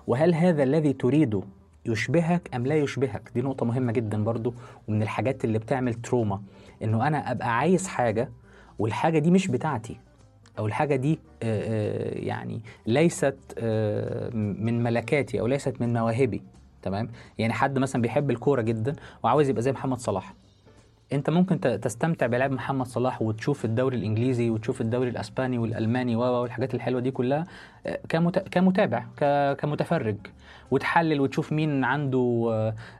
وهل هذا الذي تريده يشبهك أم لا يشبهك. دي نقطة مهمة جدا برضو ومن الحاجات اللي بتعمل تروما إنه أنا أبقى عايز حاجة والحاجة دي مش بتاعتي. أو الحاجة دي آه، آه، يعني ليست آه، من ملكاتي أو ليست من مواهبي تمام؟ يعني حد مثلا بيحب الكورة جدا وعاوز يبقى زي محمد صلاح. أنت ممكن تستمتع بلعب محمد صلاح وتشوف الدوري الإنجليزي وتشوف الدوري الأسباني والألماني والحاجات الحلوة دي كلها كمت... كمتابع. كمتفرج وتحلل وتشوف مين عنده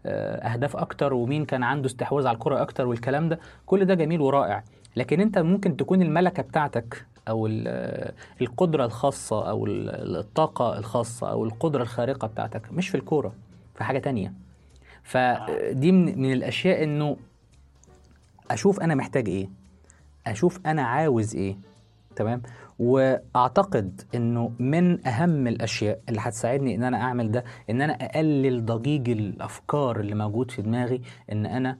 أهداف أكتر ومين كان عنده استحواذ على الكرة أكتر والكلام ده. كل ده جميل ورائع. لكن أنت ممكن تكون الملكة بتاعتك أو ال- القدرة الخاصة أو ال- الطاقة الخاصة أو القدرة الخارقة بتاعتك. مش في الكورة في حاجة تانية. فدي من, من الأشياء إنه أشوف أنا محتاج إيه. أشوف أنا عاوز إيه. تمام؟ وأعتقد إنه من أهم الأشياء اللي هتساعدني إن أنا أعمل ده إن أنا أقلل ضجيج الأفكار اللي موجود في دماغي إن أنا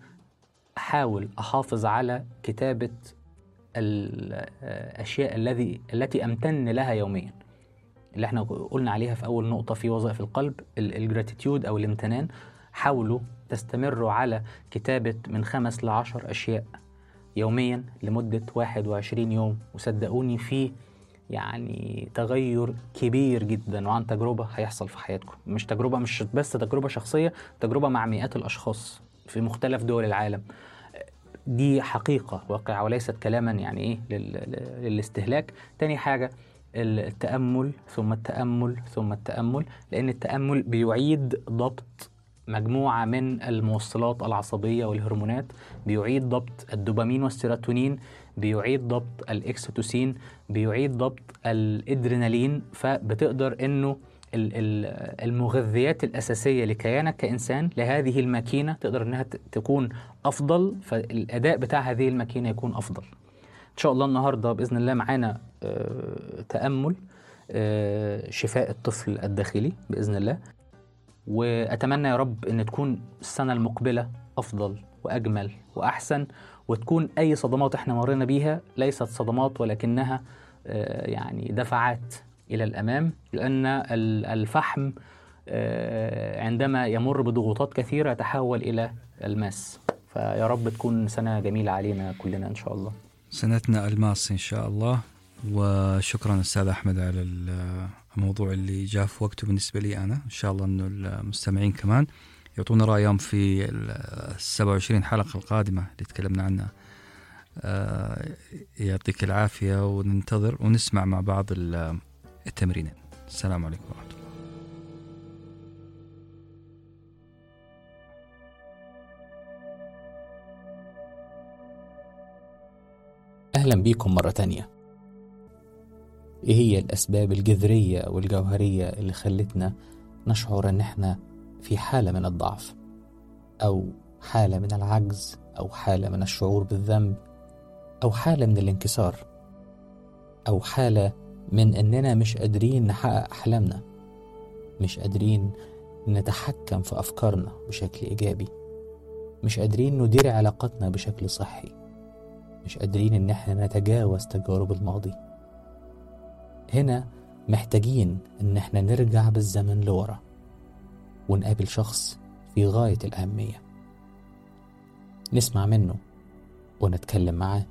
أحاول أحافظ على كتابة الأشياء الذي التي أمتن لها يوميا. اللي إحنا قلنا عليها في أول نقطة في وظائف القلب الجراتيتيود أو الامتنان. حاولوا تستمروا على كتابة من خمس لعشر أشياء يوميا لمدة 21 يوم. وصدقوني في يعني تغير كبير جدا وعن تجربة هيحصل في حياتكم. مش تجربة مش بس تجربة شخصية تجربة مع مئات الأشخاص في مختلف دول العالم. دي حقيقة واقعة وليست كلاما يعني إيه لل- للاستهلاك. تاني حاجة التأمل ثم التأمل ثم التأمل لأن التأمل بيعيد ضبط مجموعة من الموصلات العصبية والهرمونات بيعيد ضبط الدوبامين والسيروتونين بيعيد ضبط الإكسيتوسين بيعيد ضبط الإدرينالين. فبتقدر إنه المغذيات الأساسية لكيانك كإنسان لهذه الماكينة تقدر إنها ت- تكون أفضل فالأداء بتاع هذه الماكينة يكون أفضل. إن شاء الله النهاردة بإذن الله معانا آه، تأمل آه، شفاء الطفل الداخلي بإذن الله. وأتمنى يا رب إن تكون السنة المقبلة أفضل وأجمل وأحسن وتكون أي صدمات إحنا مرينا بيها ليست صدمات ولكنها آه، يعني دفعات إلى الأمام لأن ال- الفحم آه، عندما يمر بضغوطات كثيرة يتحول إلى الماس. فيا رب تكون سنة جميلة علينا كلنا إن شاء الله. سنتنا الماس إن شاء الله. وشكرا أستاذ أحمد على الموضوع اللي جاء في وقته بالنسبة لي أنا. إن شاء الله انه المستمعين كمان يعطونا رأيهم في ال 27 حلقة القادمة اللي تكلمنا عنها. آه، يعطيك العافية وننتظر ونسمع مع بعض ال- التمرينين السلام عليكم ورحمة الله. أهلا بيكم مرة تانية. إيه هي الأسباب الجذرية والجوهرية اللي خلتنا نشعر إن إحنا في حالة من الضعف؟ أو حالة من العجز أو حالة من الشعور بالذنب أو حالة من الانكسار أو حالة من إننا مش قادرين نحقق أحلامنا. مش قادرين نتحكم في أفكارنا بشكل إيجابي. مش قادرين ندير علاقاتنا بشكل صحي. مش قادرين إن إحنا نتجاوز تجارب الماضي. هنا محتاجين إن إحنا نرجع بالزمن لورا ونقابل شخص في غاية الأهمية. نسمع منه ونتكلم معاه.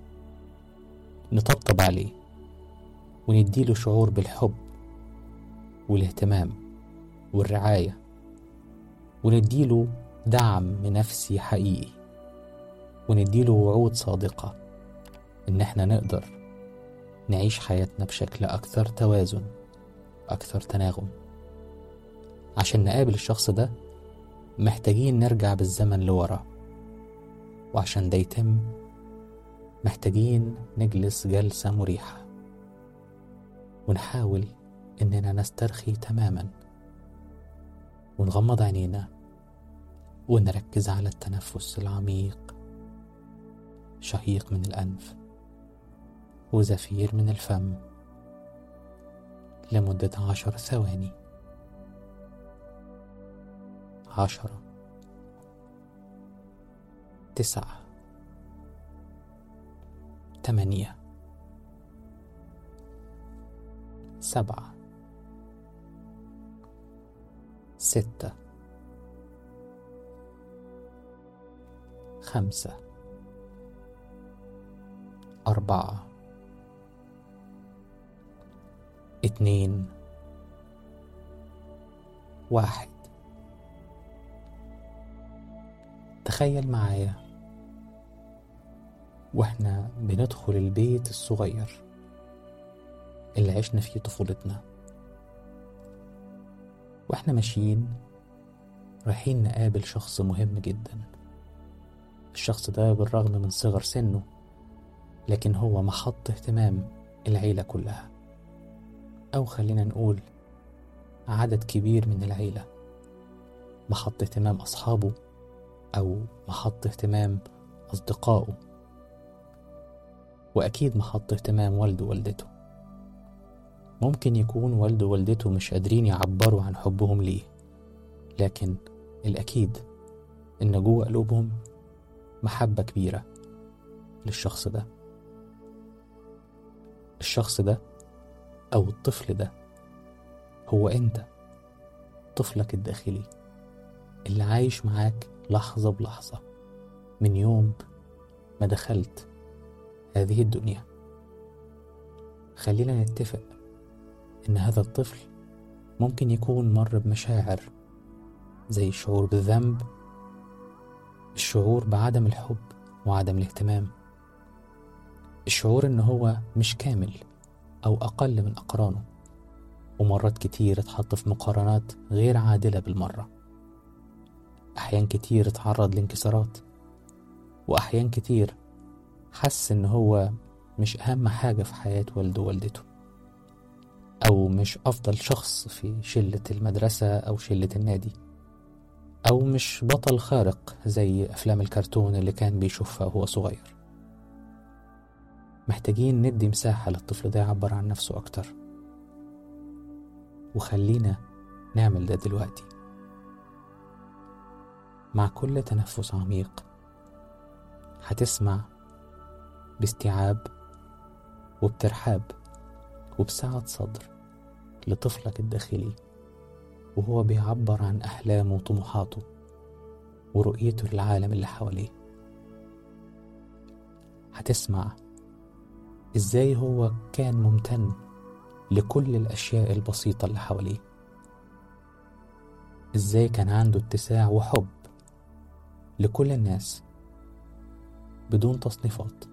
نطبطب عليه. ونديله شعور بالحب والاهتمام والرعاية ونديله دعم نفسي حقيقي ونديله وعود صادقة إن إحنا نقدر نعيش حياتنا بشكل أكثر توازن أكثر تناغم. عشان نقابل الشخص ده محتاجين نرجع بالزمن لورا. وعشان ده يتم محتاجين نجلس جلسة مريحة. ونحاول إننا نسترخي تماما. ونغمض عينينا. ونركز على التنفس العميق. شهيق من الأنف. وزفير من الفم. لمدة عشر ثواني. عشرة. تسعة. ثمانية سبعة. ستة. خمسة. أربعة. اتنين واحد. تخيل معايا. وإحنا بندخل البيت الصغير. اللي عشنا فيه طفولتنا. وإحنا ماشيين رايحين نقابل شخص مهم جدا. الشخص ده بالرغم من صغر سنه لكن هو محط اهتمام العيلة كلها. أو خلينا نقول عدد كبير من العيلة. محط اهتمام أصحابه أو محط اهتمام أصدقائه. وأكيد محط اهتمام والده ووالدته. ممكن يكون والده ووالدته مش قادرين يعبروا عن حبهم ليه. لكن الأكيد إن جوه قلوبهم محبة كبيرة للشخص ده. الشخص ده أو الطفل ده هو أنت طفلك الداخلي اللي عايش معاك لحظة بلحظة من يوم ما دخلت هذه الدنيا. خلينا نتفق إن هذا الطفل ممكن يكون مر بمشاعر زي الشعور بالذنب الشعور بعدم الحب وعدم الاهتمام الشعور إن هو مش كامل أو أقل من أقرانه ومرات كتير اتحط في مقارنات غير عادلة بالمرة. أحيان كتير اتعرض لانكسارات وأحيان كتير حس إن هو مش أهم حاجة في حياة والده ووالدته. أو مش أفضل شخص في شلة المدرسة أو شلة النادي أو مش بطل خارق زي أفلام الكرتون اللي كان بيشوفها وهو صغير. محتاجين ندي مساحة للطفل ده يعبر عن نفسه أكتر. وخلينا نعمل ده دلوقتي. مع كل تنفس عميق هتسمع باستيعاب وبترحاب وبسعة صدر. لطفلك الداخلي وهو بيعبر عن أحلامه وطموحاته ورؤيته للعالم اللي حواليه. هتسمع إزاي هو كان ممتن لكل الأشياء البسيطة اللي حواليه. إزاي كان عنده اتساع وحب لكل الناس بدون تصنيفات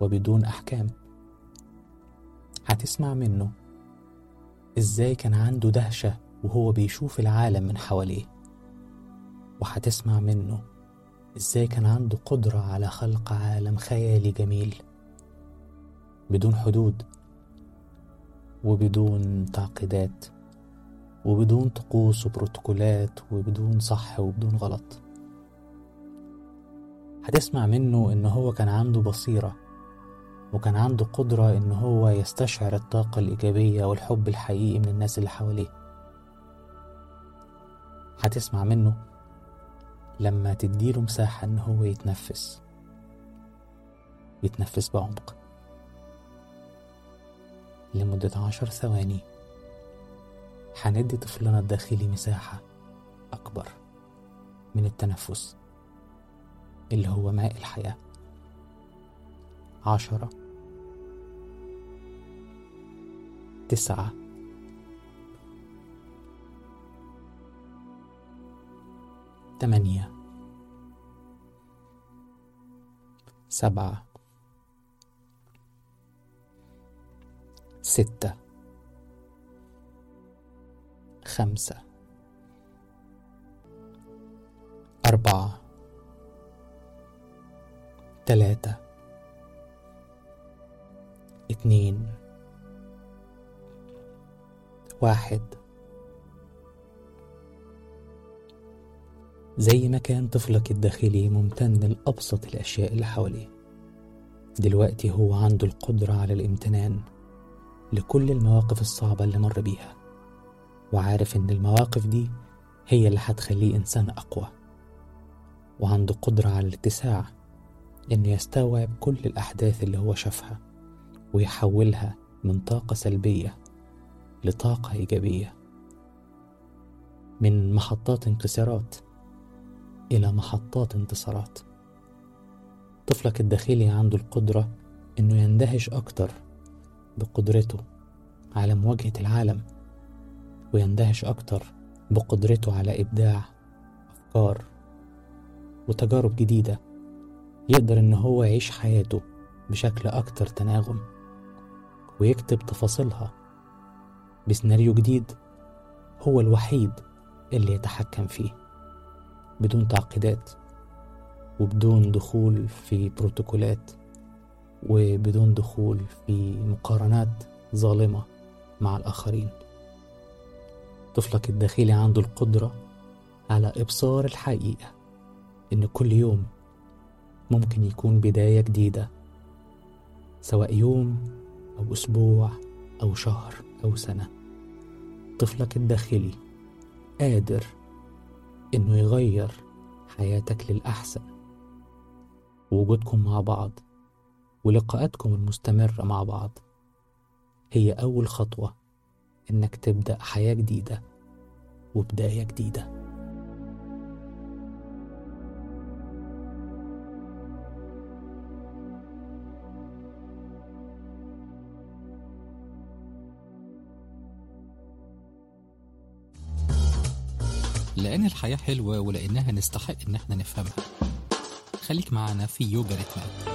وبدون أحكام. هتسمع منه إزاي كان عنده دهشة وهو بيشوف العالم من حواليه. وهتسمع منه إزاي كان عنده قدرة على خلق عالم خيالي جميل. بدون حدود وبدون تعقيدات وبدون طقوس وبروتوكولات وبدون صح وبدون غلط. هتسمع منه إن هو كان عنده بصيرة وكان عنده قدرة إن هو يستشعر الطاقة الإيجابية والحب الحقيقي من الناس اللي حواليه. هتسمع منه لما تديله مساحة إن هو يتنفس. يتنفس بعمق. لمدة عشر ثواني هندي طفلنا الداخلي مساحة أكبر من التنفس اللي هو ماء الحياة. عشرة تسعة. تمانية سبعة. ستة. خمسة. أربعة. تلاتة اتنين واحد. زي ما كان طفلك الداخلي ممتن لأبسط الأشياء اللي حواليه. دلوقتي هو عنده القدرة على الامتنان لكل المواقف الصعبة اللي مر بيها وعارف إن المواقف دي هي اللي هتخليه إنسان أقوى وعنده قدرة على الاتساع إنه يستوعب كل الأحداث اللي هو شافها ويحولها من طاقة سلبية لطاقة إيجابية. من محطات انكسارات إلى محطات انتصارات. طفلك الداخلي عنده القدرة إنه يندهش أكتر بقدرته على مواجهة العالم ويندهش أكتر بقدرته على إبداع أفكار وتجارب جديدة يقدر إن هو يعيش حياته بشكل أكتر تناغم ويكتب تفاصيلها بسيناريو جديد هو الوحيد اللي يتحكم فيه بدون تعقيدات وبدون دخول في بروتوكولات وبدون دخول في مقارنات ظالمة مع الآخرين. طفلك الداخلي عنده القدرة على إبصار الحقيقة إن كل يوم ممكن يكون بداية جديدة سواء يوم أو أسبوع أو شهر أو سنة. طفلك الداخلي قادر إنه يغير حياتك للأحسن. ووجودكم مع بعض ولقاءاتكم المستمرة مع بعض هي أول خطوة إنك تبدأ حياة جديدة وبداية جديدة. لأن الحياة حلوة ولأنها نستحق إن إحنا نفهمها. خليك معنا في يوجا ريتمات